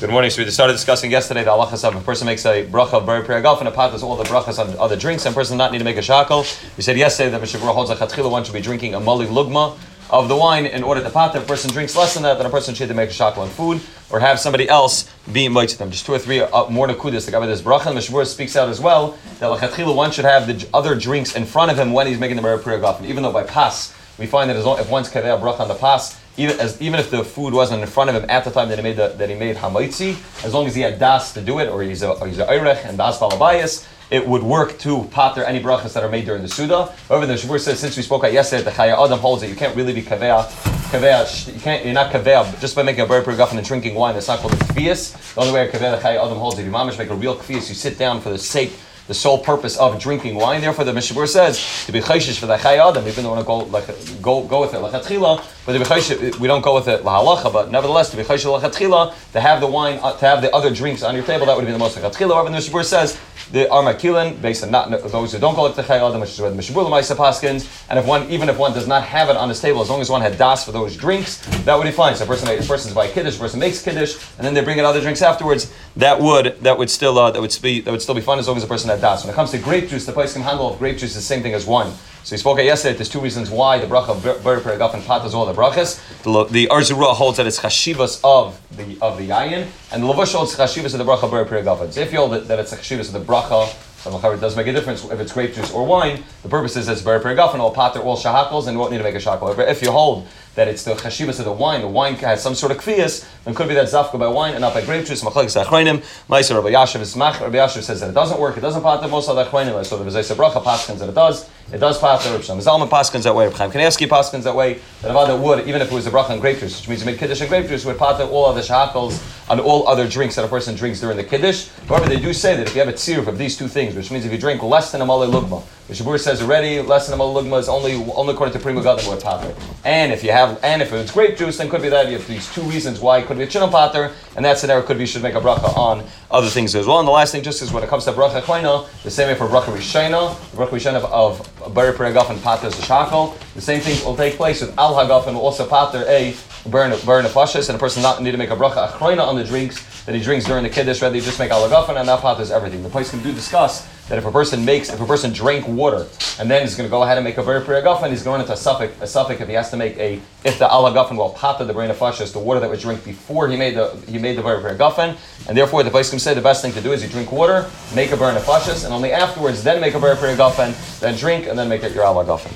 Good morning. So we started discussing yesterday the halachas of a person makes a bracha of bari priyagaf and a pot does all the brachas on other drinks and a person does not need to make a shackle. We said yesterday that Mishnah Berurah holds a chatchila one should be drinking a mali lugma of the wine in order to pot. If a person drinks less than that, then a person should make a shackle on food or have somebody else be invited to them. Just two or three uh, more nakudas to cover this bracha. And Mishnah Berurah speaks out as well that lachatchila one should have the other drinks in front of him when he's making the bari priyagaf. Even though by pas we find that as long, if one's kaveh bracha on the pas even as even if the food wasn't in front of him at the time that he made the, that he made hamaitzi, as long as he had das to do it, or he's a or he's a eirech and das balabayas, it would work to pater any brachas that are made during the suda. However, the Shabur says since we spoke out yesterday, the Chayei Adam holds that you can't really be kaveah, kaveah, you can't, you're not kaveah just by making a bird per and drinking wine. That's not called a kvias. The only way a kaveah the Chayei Adam holds, if you mamish make a real kvias, you sit down for the sake the sole purpose of drinking wine. Therefore, the Mishnah Berurah says to be chayshish for the Chayei Adam, even though we don't go like go go with it lachatchila, but to be we don't go with it lahalacha. But nevertheless, to be chayshish lachatchila, to have the wine, uh, to have the other drinks on your table, that would be the most lachatchila. However, the Mishnah Berurah says the armakilin based on not those who don't go like the Chayei Adam, which is where the Mishnah Berurah paskins, and if one even if one does not have it on his table, as long as one had das for those drinks, that would be fine. So a person a person's by kiddush, a person makes kiddush, and then they bring in other drinks afterwards. That would that would still uh, that would be that would still be fun as long as the person had das. When it comes to grape juice, the can handle of grape juice is the same thing as wine. So we spoke yesterday. There's two reasons why the bracha of ber and pat all the brachas. The, Arzurah holds that it's chashivas of the of the yayin, and the Lavush holds chashivas of the bracha ber. So if you hold that, that it's chashivas of the bracha. It does make a difference if it's grape juice or wine. The purpose is it's very and all pater all shahakals and you won't need to make a shackle. If you hold that it's the chashivas of the wine, the wine has some sort of kvias, then could be that zafka by wine and not by grape juice. Machlek zachreinim. Ma'aser Rabbi Yashav is mach. Rabbi Yashav says that it doesn't work. It doesn't pater most of the achreinim. So the V'zos Habracha paskins that it does. It does pater. Rabbi Shlomo Zalman paskins that way. Rabbi Chaim Kanievsky paskins that way. That Avada would, even if it was a bracha and grape juice, which means you made kiddush and grape juice, would pater all of the shahakals on all other drinks that a person drinks during the kiddush. However, they do say that if you have a tziruf of these two things, which means if you drink less than a malay lugma, the Shabur says already less than a malay lugma is only only according to Pri Megadim would pater. And if you have, and if it's grape juice, then could be that you have these two reasons why it could be a chinnam pater, and that scenario could be you should make a bracha on other things as well. And the last thing, just is when it comes to bracha chayna, the same way for bracha rishayna, the bracha rishayna of, of Bari Peragaf and pater shackle. The same thing will take place with al hagaf and also pater a burn burn a fashis, and a person not need to make a bracha achroina on the drinks that he drinks during the kiddush. Rather, you just make al hagaf and that pater is everything. The place can do discuss that if a person makes, if a person drank water and then he's going to go ahead and make a very guffin, he's going into a suffix, a suffix if he has to make a, if the Allah guffin will pata the brain of is the water that was drank before he made the, he made the very guffin, and therefore the place can say the best thing to do is you drink water, make a burn of and only afterwards then make a very guffin, then drink, and then make it your Allah guffin.